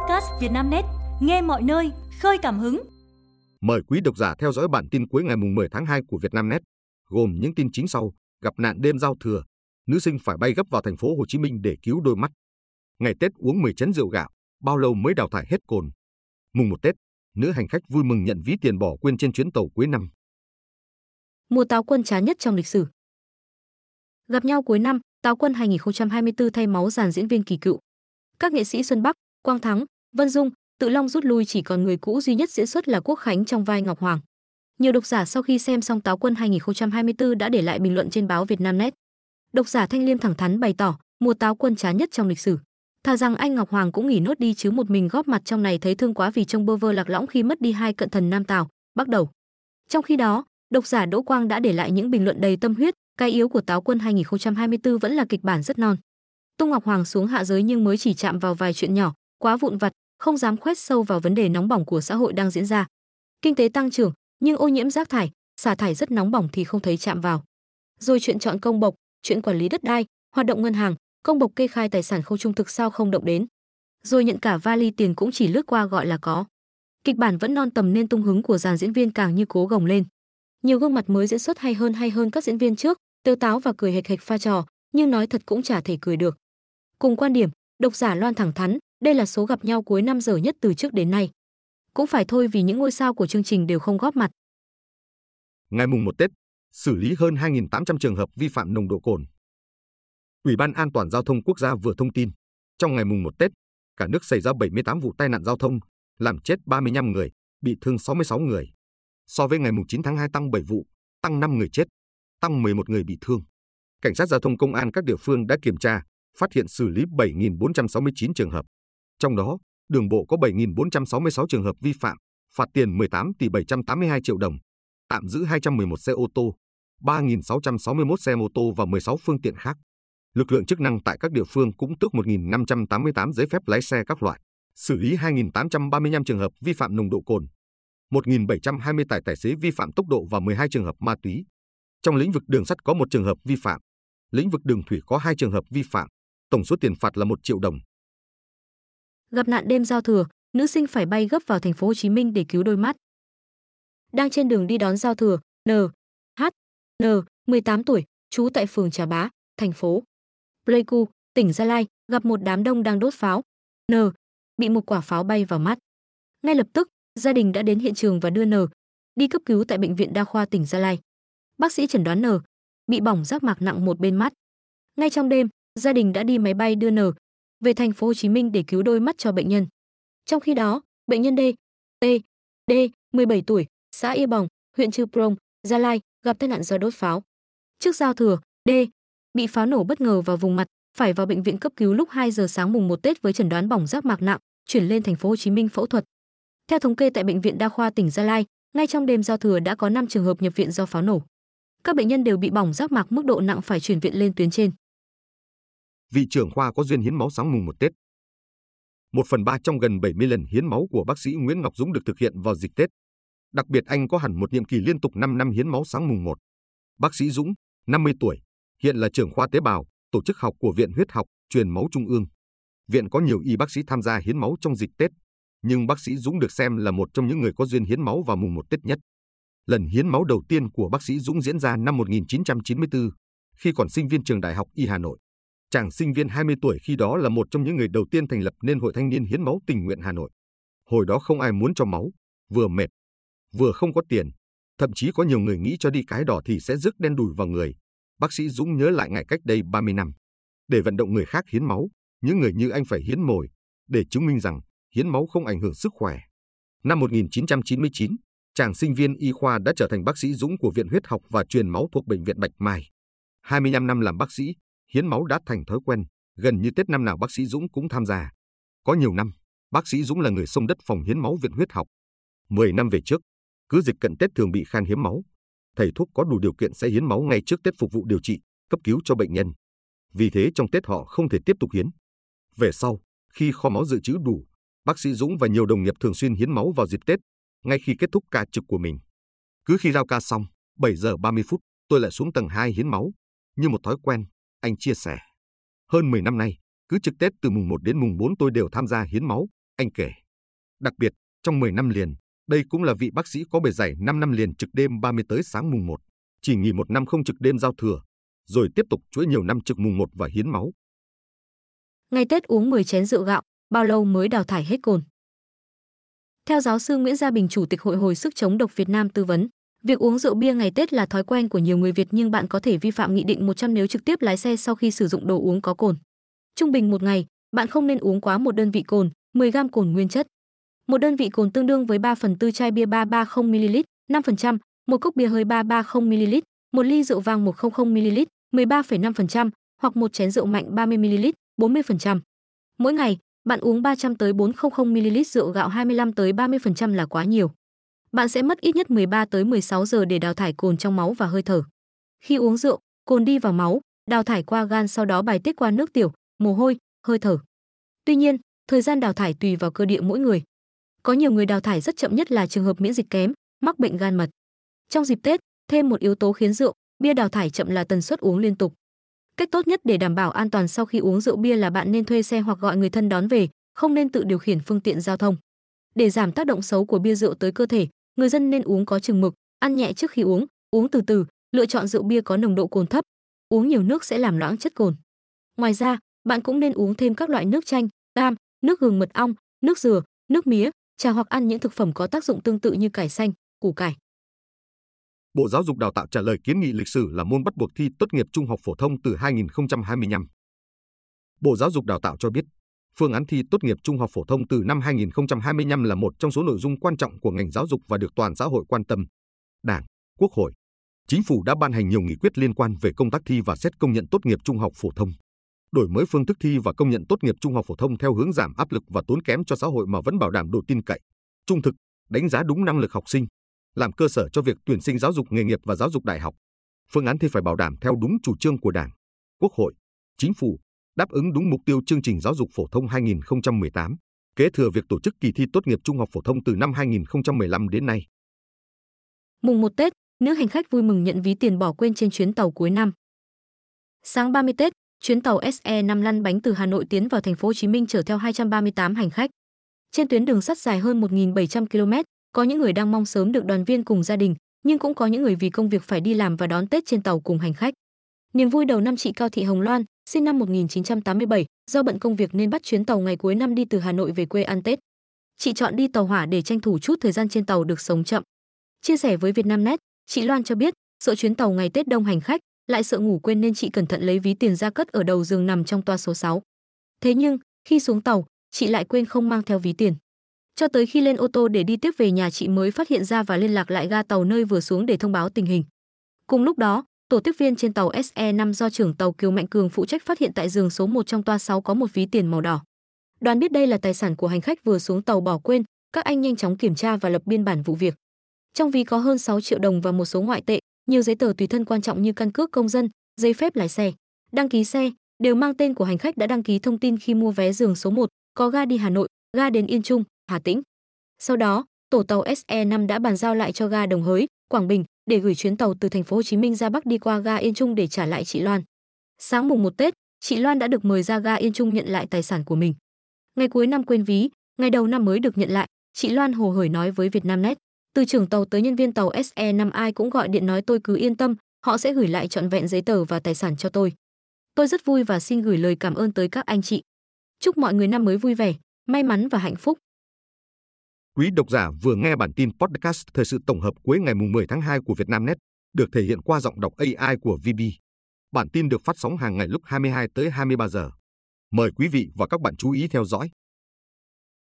podcast Vietnamnet, nghe mọi nơi, khơi cảm hứng. Mời quý độc giả theo dõi bản tin cuối ngày 10 tháng 2 của Vietnamnet, gồm những tin chính sau: gặp nạn đêm giao thừa, nữ sinh phải bay gấp vào thành phố Hồ Chí Minh để cứu đôi mắt. Ngày Tết uống 10 chén rượu gạo, bao lâu mới đào thải hết cồn. Mùng 1 Tết, nữ hành khách vui mừng nhận ví tiền bỏ quên trên chuyến tàu cuối năm. Mùa táo quân chán nhất trong lịch sử. Gặp nhau cuối năm, Táo quân 2024 thay máu dàn diễn viên kỳ cựu. Các nghệ sĩ Xuân Bắc, Quang Thắng, Vân Dung, Tự Long rút lui chỉ còn người cũ duy nhất diễn xuất là Quốc Khánh trong vai Ngọc Hoàng. Nhiều độc giả sau khi xem xong Táo quân 2024 đã để lại bình luận trên báo Vietnamnet. Độc giả Thanh Liêm thẳng thắn bày tỏ, mùa Táo quân chán nhất trong lịch sử. Thà rằng anh Ngọc Hoàng cũng nghỉ nốt đi chứ một mình góp mặt trong này thấy thương quá vì trông bơ vơ lạc lõng khi mất đi hai cận thần Nam Tào, bắt đầu. Trong khi đó, độc giả Đỗ Quang đã để lại những bình luận đầy tâm huyết, cái yếu của Táo quân 2024 vẫn là kịch bản rất non. Tung Ngọc Hoàng xuống hạ giới nhưng mới chỉ chạm vào vài chuyện nhỏ, quá vụn vặt, không dám khoét sâu vào vấn đề nóng bỏng của xã hội đang diễn ra. Kinh tế tăng trưởng, nhưng ô nhiễm rác thải, xả thải rất nóng bỏng thì không thấy chạm vào. Rồi chuyện chọn công bộc, chuyện quản lý đất đai, hoạt động ngân hàng, công bộc kê khai tài sản không trung thực sao không động đến. Rồi nhận cả vali tiền cũng chỉ lướt qua gọi là có. Kịch bản vẫn non tầm nên tung hứng của dàn diễn viên càng như cố gồng lên. Nhiều gương mặt mới diễn xuất hay hơn hay hơn các diễn viên trước, tiêu táo và cười hệt hệt pha trò, nhưng nói thật cũng chả thể cười được. Cùng quan điểm, độc giả Loan thẳng thắn, đây là số gặp nhau cuối năm giờ nhất từ trước đến nay. Cũng phải thôi vì những ngôi sao của chương trình đều không góp mặt. Ngày mùng 1 Tết, xử lý hơn 2.800 trường hợp vi phạm nồng độ cồn. Ủy ban An toàn giao thông quốc gia vừa thông tin, trong ngày mùng 1 Tết, cả nước xảy ra 78 vụ tai nạn giao thông, làm chết 35 người, bị thương 66 người. So với ngày mùng 9 tháng 2 tăng 7 vụ, tăng 5 người chết, tăng 11 người bị thương. Cảnh sát giao thông công an các địa phương đã kiểm tra, phát hiện xử lý 7.469 trường hợp. Trong đó, đường bộ có 7.466 trường hợp vi phạm, phạt tiền 18 tỷ 782 triệu đồng, tạm giữ 211 xe ô tô, 3.661 xe mô tô và 16 phương tiện khác. Lực lượng chức năng tại các địa phương cũng tước 1.588 giấy phép lái xe các loại, xử lý 2.835 trường hợp vi phạm nồng độ cồn, 1.720 tài tài xế vi phạm tốc độ và 12 trường hợp ma túy. Trong lĩnh vực đường sắt có một trường hợp vi phạm, lĩnh vực đường thủy có hai trường hợp vi phạm, tổng số tiền phạt là 1 triệu đồng. Gặp nạn đêm giao thừa, nữ sinh phải bay gấp vào thành phố Hồ Chí Minh để cứu đôi mắt. Đang trên đường đi đón giao thừa, N, H, N, 18 tuổi, trú tại phường Trà Bá, thành phố Pleiku, tỉnh Gia Lai, gặp một đám đông đang đốt pháo. N, bị một quả pháo bay vào mắt. Ngay lập tức, gia đình đã đến hiện trường và đưa N đi cấp cứu tại bệnh viện đa khoa tỉnh Gia Lai. Bác sĩ chẩn đoán N bị bỏng giác mạc nặng một bên mắt. Ngay trong đêm, gia đình đã đi máy bay đưa N về thành phố Hồ Chí Minh để cứu đôi mắt cho bệnh nhân. Trong khi đó, bệnh nhân D, T, D, 17 tuổi, xã Ia Bòng, huyện Chư Prong, Gia Lai gặp tai nạn do đốt pháo. Trước giao thừa, D bị pháo nổ bất ngờ vào vùng mặt, phải vào bệnh viện cấp cứu lúc 2 giờ sáng mùng 1 Tết với chẩn đoán bỏng giác mạc nặng, chuyển lên thành phố Hồ Chí Minh phẫu thuật. Theo thống kê tại bệnh viện đa khoa tỉnh Gia Lai, ngay trong đêm giao thừa đã có 5 trường hợp nhập viện do pháo nổ. Các bệnh nhân đều bị bỏng giác mạc mức độ nặng phải chuyển viện lên tuyến trên. Vị trưởng khoa có duyên hiến máu sáng mùng một Tết. Một phần ba trong gần 70 lần hiến máu của bác sĩ Nguyễn Ngọc Dũng được thực hiện vào dịp Tết. Đặc biệt anh có hẳn một nhiệm kỳ liên tục 5 năm hiến máu sáng mùng 1. Bác sĩ Dũng, 50 tuổi, hiện là trưởng khoa tế bào, tổ chức học của Viện Huyết học, Truyền máu Trung ương. Viện có nhiều y bác sĩ tham gia hiến máu trong dịp Tết, nhưng bác sĩ Dũng được xem là một trong những người có duyên hiến máu vào mùng 1 Tết nhất. Lần hiến máu đầu tiên của bác sĩ Dũng diễn ra năm 1994, khi còn sinh viên trường Đại học Y Hà Nội. Chàng sinh viên 20 tuổi khi đó là một trong những người đầu tiên thành lập nên Hội Thanh niên Hiến máu tình nguyện Hà Nội. Hồi đó không ai muốn cho máu, vừa mệt, vừa không có tiền, thậm chí có nhiều người nghĩ cho đi cái đỏ thì sẽ rước đen đùi vào người. Bác sĩ Dũng nhớ lại ngày cách đây 30 năm. Để vận động người khác hiến máu, những người như anh phải hiến mồi, để chứng minh rằng hiến máu không ảnh hưởng sức khỏe. Năm 1999, chàng sinh viên y khoa đã trở thành bác sĩ Dũng của Viện Huyết học và Truyền máu thuộc Bệnh viện Bạch Mai. 25 năm làm bác sĩ, hiến máu đã thành thói quen, gần như Tết năm nào bác sĩ Dũng cũng tham gia. Có nhiều năm, bác sĩ Dũng là người sông đất phòng hiến máu Viện Huyết học. 10 năm về trước, cứ dịch cận Tết thường bị khan hiếm máu. Thầy thuốc có đủ điều kiện sẽ hiến máu ngay trước Tết phục vụ điều trị, cấp cứu cho bệnh nhân. Vì thế trong Tết họ không thể tiếp tục hiến. Về sau, khi kho máu dự trữ đủ, bác sĩ Dũng và nhiều đồng nghiệp thường xuyên hiến máu vào dịp Tết, ngay khi kết thúc ca trực của mình. Cứ khi giao ca xong, 7 giờ 30 phút, tôi lại xuống tầng 2 hiến máu. Như một thói quen, anh chia sẻ. Hơn 10 năm nay, cứ trực Tết từ mùng 1 đến mùng 4 tôi đều tham gia hiến máu, Anh kể. Đặc biệt, trong 10 năm liền, đây cũng là vị bác sĩ có bề dày 5 năm liền trực đêm 30 tới sáng mùng 1, chỉ nghỉ một năm không trực đêm giao thừa, rồi tiếp tục chuỗi nhiều năm trực mùng 1 và hiến máu. Ngày Tết uống 10 chén rượu gạo, bao lâu mới đào thải hết cồn? Theo giáo sư Nguyễn Gia Bình, Chủ tịch Hội hồi sức chống độc Việt Nam tư vấn, việc uống rượu bia ngày Tết là thói quen của nhiều người Việt nhưng bạn có thể vi phạm nghị định 100 nếu trực tiếp lái xe sau khi sử dụng đồ uống có cồn. Trung bình một ngày, bạn không nên uống quá một đơn vị cồn, 10 gam cồn nguyên chất. Một đơn vị cồn tương đương với 3 phần tư chai bia 330ml, 5%, một cốc bia hơi 330ml, một ly rượu vang 100ml, 13,5% hoặc một chén rượu mạnh 30ml, 40%. Mỗi ngày, bạn uống 300 tới 400 ml rượu gạo 25 tới 30% là quá nhiều. Bạn sẽ mất ít nhất 13 tới 16 giờ để đào thải cồn trong máu và hơi thở. Khi uống rượu, cồn đi vào máu, đào thải qua gan sau đó bài tiết qua nước tiểu, mồ hôi, hơi thở. Tuy nhiên, thời gian đào thải tùy vào cơ địa mỗi người. Có nhiều người đào thải rất chậm nhất là trường hợp miễn dịch kém, mắc bệnh gan mật. Trong dịp Tết, thêm một yếu tố khiến rượu, bia đào thải chậm là tần suất uống liên tục. Cách tốt nhất để đảm bảo an toàn sau khi uống rượu bia là bạn nên thuê xe hoặc gọi người thân đón về, không nên tự điều khiển phương tiện giao thông. Để giảm tác động xấu của bia rượu tới cơ thể, người dân nên uống có chừng mực, ăn nhẹ trước khi uống, uống từ từ, lựa chọn rượu bia có nồng độ cồn thấp. Uống nhiều nước sẽ làm loãng chất cồn. Ngoài ra, bạn cũng nên uống thêm các loại nước chanh, cam, nước gừng mật ong, nước dừa, nước mía, trà hoặc ăn những thực phẩm có tác dụng tương tự như cải xanh, củ cải. Bộ Giáo dục Đào tạo trả lời kiến nghị lịch sử là môn bắt buộc thi tốt nghiệp trung học phổ thông từ 2025. Bộ Giáo dục Đào tạo cho biết, phương án thi tốt nghiệp trung học phổ thông từ năm 2025 là một trong số nội dung quan trọng của ngành giáo dục và được toàn xã hội quan tâm. Đảng, Quốc hội, Chính phủ đã ban hành nhiều nghị quyết liên quan về công tác thi và xét công nhận tốt nghiệp trung học phổ thông. Đổi mới phương thức thi và công nhận tốt nghiệp trung học phổ thông theo hướng giảm áp lực và tốn kém cho xã hội mà vẫn bảo đảm độ tin cậy, trung thực, đánh giá đúng năng lực học sinh, làm cơ sở cho việc tuyển sinh giáo dục nghề nghiệp và giáo dục đại học. Phương án thi phải bảo đảm theo đúng chủ trương của Đảng, Quốc hội, Chính phủ, đáp ứng đúng mục tiêu chương trình giáo dục phổ thông 2018, kế thừa việc tổ chức kỳ thi tốt nghiệp trung học phổ thông từ năm 2015 đến nay. Mùng 1 Tết, nữ hành khách vui mừng nhận ví tiền bỏ quên trên chuyến tàu cuối năm. Sáng 30 Tết, chuyến tàu SE5 lăn bánh từ Hà Nội tiến vào thành phố Hồ Chí Minh chở theo 238 hành khách. Trên tuyến đường sắt dài hơn 1.700 km, có những người đang mong sớm được đoàn viên cùng gia đình, nhưng cũng có những người vì công việc phải đi làm và đón Tết trên tàu cùng hành khách. Niềm vui đầu năm chị Cao Thị Hồng Loan, sinh năm 1987, do bận công việc nên bắt chuyến tàu ngày cuối năm đi từ Hà Nội về quê ăn Tết. Chị chọn đi tàu hỏa để tranh thủ chút thời gian trên tàu được sống chậm. Chia sẻ với Vietnamnet, chị Loan cho biết, sợ chuyến tàu ngày Tết đông hành khách, lại sợ ngủ quên nên chị cẩn thận lấy ví tiền ra cất ở đầu giường nằm trong toa số 6. Thế nhưng, khi xuống tàu, chị lại quên không mang theo ví tiền. Cho tới khi lên ô tô để đi tiếp về nhà chị mới phát hiện ra và liên lạc lại ga tàu nơi vừa xuống để thông báo tình hình. Cùng lúc đó, tổ tiếp viên trên tàu SE5 do trưởng tàu Kiều Mạnh Cường phụ trách phát hiện tại giường số 1 trong toa 6 có một ví tiền màu đỏ. Đoàn biết đây là tài sản của hành khách vừa xuống tàu bỏ quên, các anh nhanh chóng kiểm tra và lập biên bản vụ việc. Trong ví có hơn 6 triệu đồng và một số ngoại tệ, nhiều giấy tờ tùy thân quan trọng như căn cước công dân, giấy phép lái xe, đăng ký xe, đều mang tên của hành khách đã đăng ký thông tin khi mua vé giường số 1, có ga đi Hà Nội, ga đến Yên Trung, Hà Tĩnh. Sau đó, tổ tàu SE5 đã bàn giao lại cho ga Đồng Hới, Quảng Bình để gửi chuyến tàu từ thành phố Hồ Chí Minh ra Bắc đi qua ga Yên Trung để trả lại chị Loan. Sáng mùng 1 Tết, chị Loan đã được mời ra ga Yên Trung nhận lại tài sản của mình. Ngày cuối năm quên ví, ngày đầu năm mới được nhận lại, chị Loan hồ hởi nói với Vietnamnet, từ trưởng tàu tới nhân viên tàu SE5 ai cũng gọi điện nói tôi cứ yên tâm, họ sẽ gửi lại trọn vẹn giấy tờ và tài sản cho tôi. Tôi rất vui và xin gửi lời cảm ơn tới các anh chị. Chúc mọi người năm mới vui vẻ, may mắn và hạnh phúc. Quý độc giả vừa nghe bản tin podcast thời sự tổng hợp cuối ngày 10 tháng 2 của Vietnamnet, được thể hiện qua giọng đọc AI của VB. Bản tin được phát sóng hàng ngày lúc 22 tới 23 giờ. Mời quý vị và các bạn chú ý theo dõi.